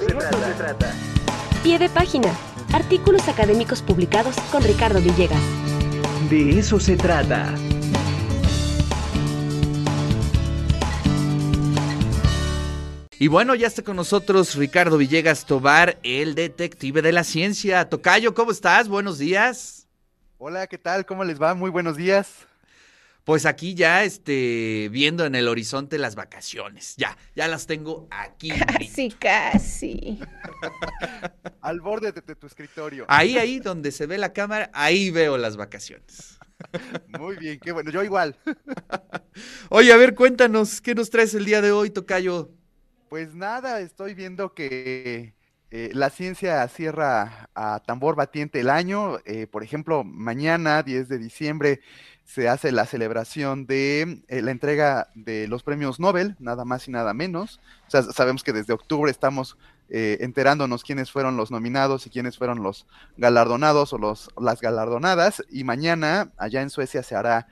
se trata. Pie de página. Artículos académicos publicados con Ricardo Villegas. De eso se trata. Y bueno, ya está con nosotros Ricardo Villegas Tobar, el detective de la ciencia. Tocayo, ¿cómo estás? Buenos días. Hola, ¿qué tal? ¿Cómo les va? Muy buenos días. Pues aquí ya este, viendo en el horizonte las vacaciones. Ya, ya las tengo aquí. Casi, casi. Al borde de, de tu escritorio. Ahí, ahí donde se ve la cámara, ahí veo las vacaciones. Muy bien, qué bueno. Yo igual. Oye, a ver, cuéntanos, ¿qué nos traes el día de hoy, Tocayo? Pues nada, estoy viendo que eh, la ciencia cierra a tambor batiente el año. Eh, por ejemplo, mañana, 10 de diciembre, se hace la celebración de eh, la entrega de los premios Nobel, nada más y nada menos. O sea, sabemos que desde octubre estamos enterándonos quiénes fueron los nominados y quiénes fueron los galardonados o los, las galardonadas. Y mañana, allá en Suecia, se hará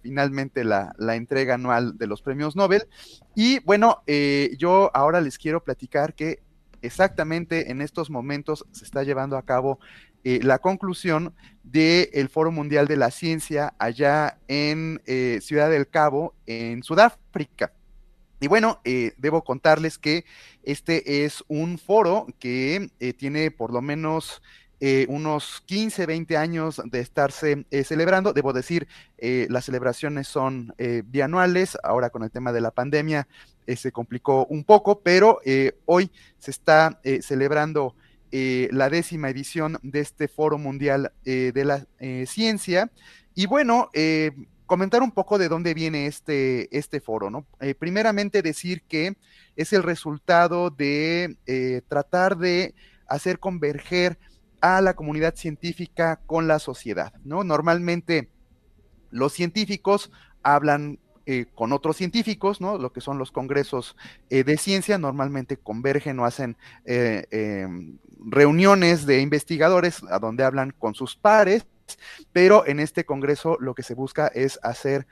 finalmente la, la, entrega anual de los premios Nobel. Y bueno, eh, yo ahora les quiero platicar que exactamente en estos momentos se está llevando a cabo eh, la conclusión del Foro Mundial de la Ciencia allá en eh, Ciudad del Cabo, en Sudáfrica. Y bueno, eh, debo contarles que este es un foro que eh, tiene por lo menos unos 15, 20 años de estarse celebrando. Debo decir, las celebraciones son bianuales, ahora con el tema de la pandemia eh, se complicó un poco, pero hoy se está celebrando la décima edición de este Foro Mundial de la Ciencia. Y bueno, comentar un poco de dónde viene este, este foro, ¿no? primeramente decir que es el resultado de tratar de hacer converger a la comunidad científica con la sociedad, ¿no? Normalmente los científicos hablan eh, con otros científicos, ¿no? Lo que son los congresos eh, de ciencia, normalmente convergen o hacen eh, em, reuniones de investigadores a donde hablan con sus pares, pero en este congreso lo que se busca es hacer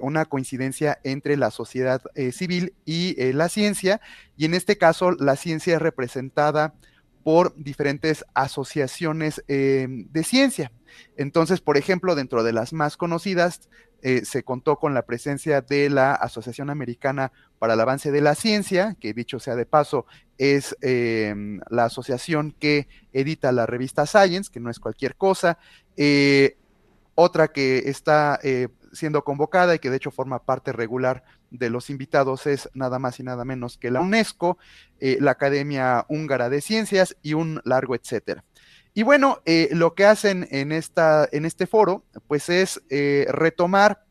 una coincidencia entre la sociedad civil y la ciencia, y en este caso la ciencia es representada por diferentes asociaciones eh, de ciencia. Entonces, por ejemplo, dentro de las más conocidas, eh, se contó con la presencia de la Asociación Americana para el Avance de la Ciencia, que dicho sea de paso, es eh, la asociación que edita la revista Science, que no es cualquier cosa. Eh, otra que está siendo convocada y que de hecho forma parte regular de los invitados es nada más y nada menos que la UNESCO, eh, la Academia Húngara de Ciencias y un largo etcétera. Y bueno, eh, lo que hacen en, esta, en este foro, pues es eh, retomar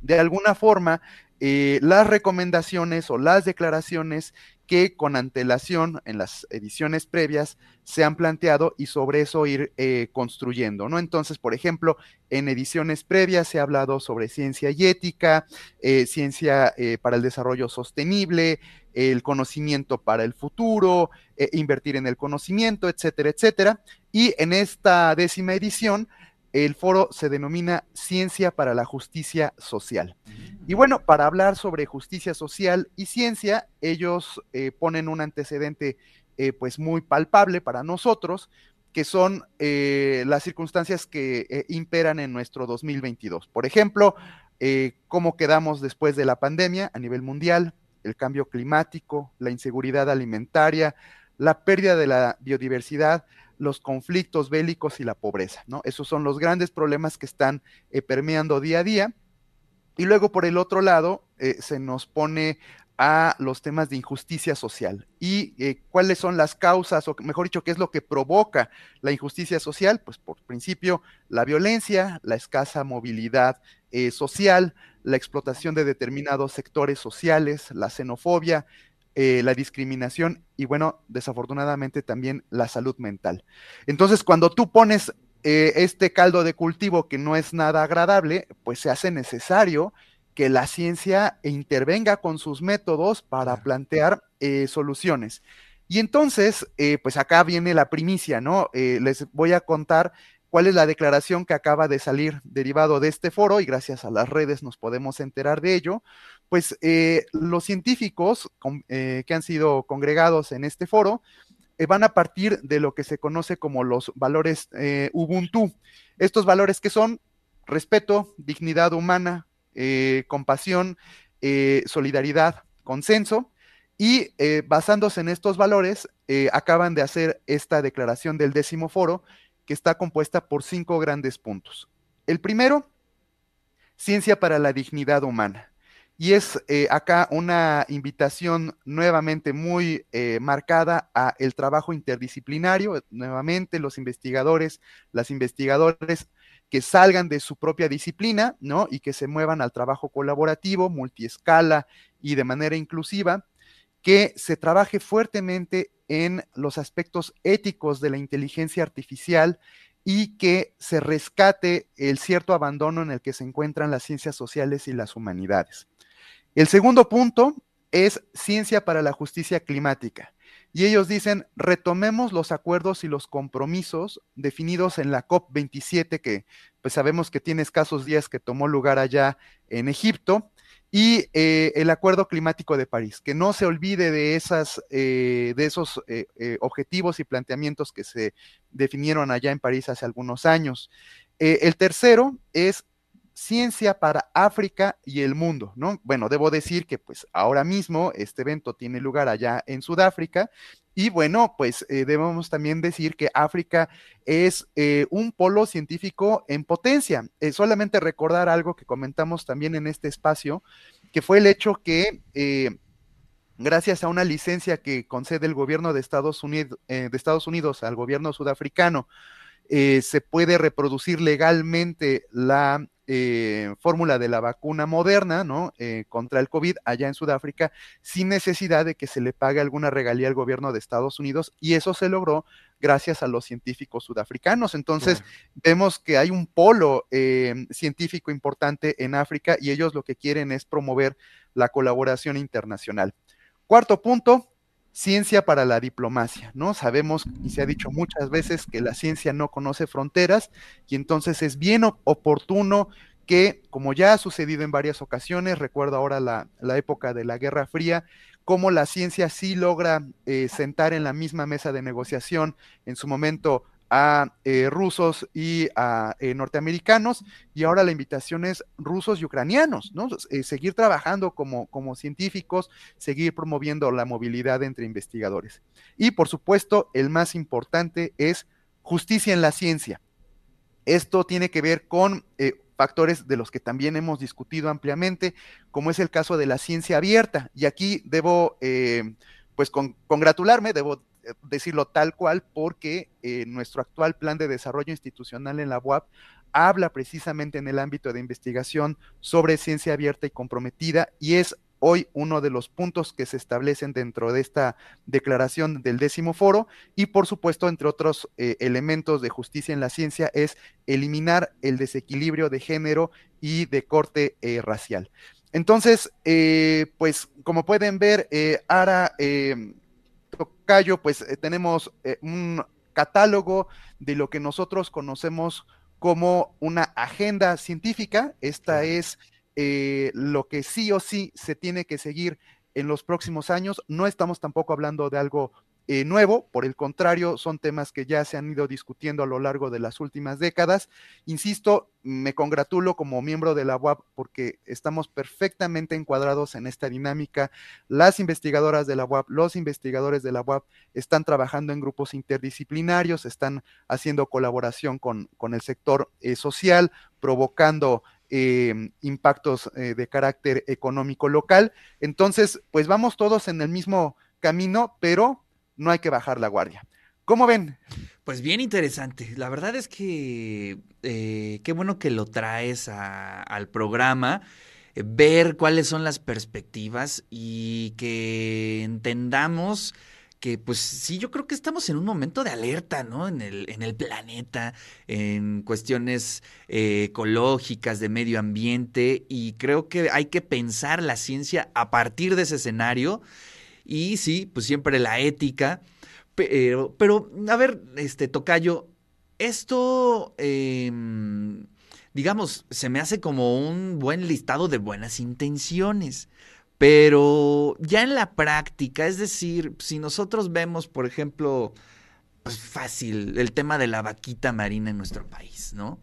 de alguna forma eh, las recomendaciones o las declaraciones que con antelación en las ediciones previas se han planteado y sobre eso ir eh, construyendo, ¿no? Entonces, por ejemplo, en ediciones previas se ha hablado sobre ciencia y ética, ciencia para el desarrollo sostenible, el conocimiento para el futuro, eh, invertir en el conocimiento, etcétera, etcétera. Y en esta décima edición, el foro se denomina Ciencia para la Justicia Social. Y bueno, para hablar sobre justicia social y ciencia, ellos eh, ponen un antecedente eh, pues muy palpable para nosotros, que son eh, las circunstancias que imperan en nuestro 2022. Por ejemplo, cómo quedamos después de la pandemia a nivel mundial, el cambio climático, la inseguridad alimentaria, la pérdida de la biodiversidad, los conflictos bélicos y la pobreza, ¿no? Esos son los grandes problemas que están eh, permeando día a día. Y luego, por el otro lado, eh, se nos pone a los temas de injusticia social y eh, cuáles son las causas, o mejor dicho, qué es lo que provoca la injusticia social, pues por principio la violencia, la escasa movilidad social, la explotación de determinados sectores sociales, la xenofobia, eh, la discriminación y bueno, desafortunadamente también la salud mental. Entonces, cuando tú pones eh, este caldo de cultivo que no es nada agradable, pues se hace necesario que la ciencia intervenga con sus métodos para plantear eh, soluciones. Y entonces, pues acá viene la primicia, ¿no? Les voy a contar cuál es la declaración que acaba de salir derivado de este foro y gracias a las redes nos podemos enterar de ello, pues eh, los científicos eh, que han sido congregados en este foro eh, van a partir de lo que se conoce como los valores Ubuntu. Estos valores que son respeto, dignidad humana, compasión, solidaridad, consenso, y basándose en estos valores, acaban de hacer esta declaración del décimo foro, que está compuesta por cinco grandes puntos. El primero, ciencia para la dignidad humana. Y es eh, acá una invitación nuevamente muy eh, marcada a el trabajo interdisciplinario, nuevamente los investigadores, las investigadoras que salgan de su propia disciplina, ¿no? Y que se muevan al trabajo colaborativo, multiescala y de manera inclusiva, que se trabaje fuertemente en los aspectos éticos de la inteligencia artificial y que se rescate el cierto abandono en el que se encuentran las ciencias sociales y las humanidades. El segundo punto es ciencia para la justicia climática. Y ellos dicen, retomemos los acuerdos y los compromisos definidos en la COP27, que pues sabemos que tiene escasos días que tomó lugar allá en Egipto, y eh, el Acuerdo Climático de París, que no se olvide de, esas, eh, de esos eh, objetivos y planteamientos que se definieron allá en París hace algunos años. el tercero es Ciencia para África y el mundo, ¿no? Bueno, debo decir que pues ahora mismo este evento tiene lugar allá en Sudáfrica y bueno, pues eh, debemos también decir que África es eh, un polo científico en potencia. Eh, solamente recordar algo que comentamos también en este espacio, que fue el hecho que gracias a una licencia que concede el gobierno de Estados Unidos, de Estados Unidos al gobierno sudafricano, se puede reproducir legalmente la eh, fórmula de la vacuna moderna, ¿no? Eh, contra el COVID allá en Sudáfrica, sin necesidad de que se le pague alguna regalía al gobierno de Estados Unidos, y eso se logró gracias a los científicos sudafricanos. Entonces, vemos que hay un polo eh, científico importante en África y ellos lo que quieren es promover la colaboración internacional. Cuarto punto, ciencia para la diplomacia, ¿no? Sabemos y se ha dicho muchas veces que la ciencia no conoce fronteras y entonces es bien oportuno que, como ya ha sucedido en varias ocasiones, recuerdo ahora la, época de la Guerra Fría, cómo la ciencia sí logra eh, sentar en la misma mesa de negociación en su momento a eh, rusos y a eh, norteamericanos, y ahora la invitación es rusos y ucranianos, ¿no? Eh, seguir trabajando como, como científicos, seguir promoviendo la movilidad entre investigadores. Y por supuesto, el más importante es justicia en la ciencia. Esto tiene que ver con factores de los que también hemos discutido ampliamente, como es el caso de la ciencia abierta. Y aquí debo, pues, congratularme, debo eh, decirlo tal cual, porque eh, nuestro actual plan de desarrollo institucional en la UAP habla precisamente en el ámbito de investigación sobre ciencia abierta y comprometida y es hoy uno de los puntos que se establecen dentro de esta declaración del décimo foro y por supuesto entre otros eh, elementos de justicia en la ciencia es eliminar el desequilibrio de género y de corte racial. Entonces, pues como pueden ver, Ara Tocayo, pues eh, tenemos eh, un catálogo de lo que nosotros conocemos como una agenda científica. Esta es eh, lo que sí o sí se tiene que seguir en los próximos años. No estamos tampoco hablando de algo eh, nuevo, por el contrario, son temas que ya se han ido discutiendo a lo largo de las últimas décadas. Insisto, me congratulo como miembro de la UAP porque estamos perfectamente encuadrados en esta dinámica. Las investigadoras de la UAP, los investigadores de la UAP están trabajando en grupos interdisciplinarios, están haciendo colaboración con, el sector eh, social, provocando eh, impactos de carácter económico local. Entonces, pues vamos todos en el mismo camino, pero no hay que bajar la guardia. ¿Cómo ven? Pues bien interesante. La verdad es que eh, qué bueno que lo traes al programa, eh, ver cuáles son las perspectivas y que entendamos que pues sí, yo creo que estamos en un momento de alerta, ¿no? En el, en el planeta, en cuestiones eh, ecológicas, de medio ambiente, y creo que hay que pensar la ciencia a partir de ese escenario y sí, pues siempre la ética. Pero, pero a ver, este Tocayo, esto em, digamos, se me hace como un buen listado de buenas intenciones. Pero ya en la práctica, es decir, si nosotros vemos, por ejemplo, pues fácil, el tema de la vaquita marina en nuestro país, ¿no?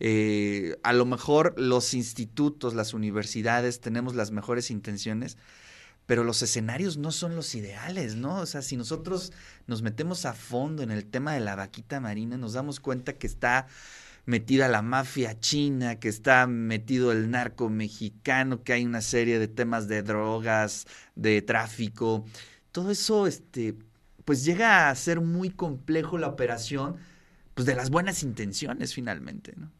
Eh, a lo mejor los institutos, las universidades tenemos las mejores intenciones, pero los escenarios no son los ideales, ¿no? O sea, si nosotros nos metemos a fondo en el tema de la vaquita marina, nos damos cuenta que está metida la mafia china, que está metido el narco mexicano, que hay una serie de temas de drogas, de tráfico. Todo eso, este, pues llega a ser muy complejo la operación, pues de las buenas intenciones finalmente, ¿no?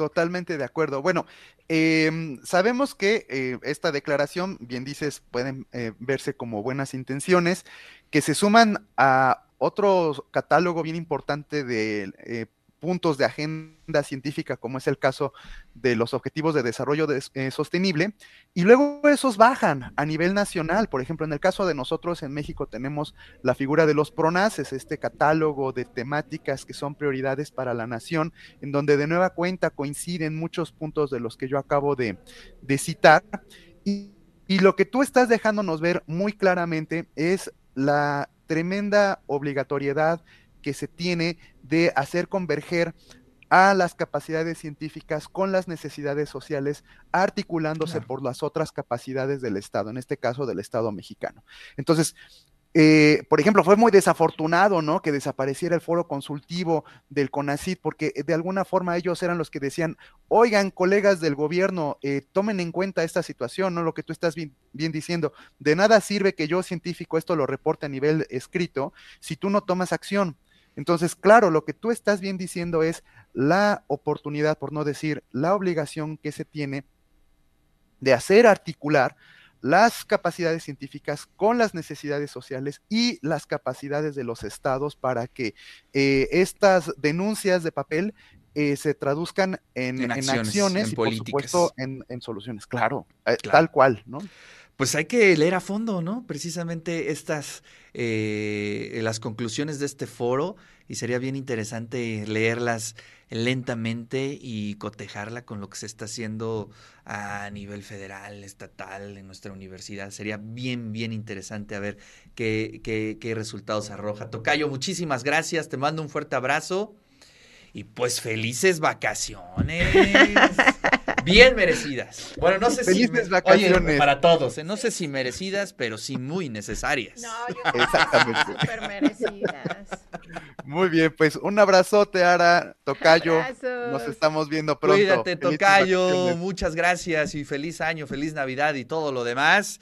Totalmente de acuerdo. Bueno, em, sabemos que eh, esta declaración, bien dices, pueden eh, verse como buenas intenciones, que se suman a otro catálogo bien importante de eh, puntos de agenda científica, como es el caso de los Objetivos de Desarrollo eh, Sostenible, y luego esos bajan a nivel nacional. Por ejemplo, en el caso de nosotros en México tenemos la figura de los PRONACES, este catálogo de temáticas que son prioridades para la nación, en donde de nueva cuenta coinciden muchos puntos de los que yo acabo de, citar. Y, y lo que tú estás dejándonos ver muy claramente es la tremenda obligatoriedad que se tiene de hacer converger a las capacidades científicas con las necesidades sociales, articulándose por las otras capacidades del Estado, en este caso del Estado mexicano. Entonces, eh, por ejemplo, fue muy desafortunado, ¿no? Que desapareciera el foro consultivo del CONACID, porque de alguna forma ellos eran los que decían, oigan, colegas del gobierno, eh, tomen en cuenta esta situación, ¿no? Lo que tú estás bien, bien, diciendo, de nada sirve que yo científico esto lo reporte a nivel escrito si tú no tomas acción. Entonces, claro, lo que tú estás bien diciendo es la oportunidad, por no decir la obligación que se tiene de hacer articular las capacidades científicas con las necesidades sociales y las capacidades de los estados para que eh, estas denuncias de papel eh, se traduzcan en, acciones, y por supuesto en, soluciones, claro, eh, claro, tal cual, ¿no? Pues hay que leer a fondo, ¿no? Precisamente estas, eh, las conclusiones de este foro y sería bien interesante leerlas lentamente y cotejarla con lo que se está haciendo a nivel federal, estatal, en nuestra universidad. Sería bien, bien interesante a ver qué, qué, qué resultados arroja. Tocayo, muchísimas gracias, te mando un fuerte abrazo y pues felices vacaciones. Bien merecidas. Bueno, no sé si. vacaciones. para todos, ¿eh? no sé si merecidas, pero sí muy necesarias. No, yo creo Exactamente. súper merecidas. Muy bien, pues un abrazote, Ara, Tocayo. Nos estamos viendo pronto. Cuídate, Tocayo. Muchas gracias y feliz año, feliz Navidad y todo lo demás.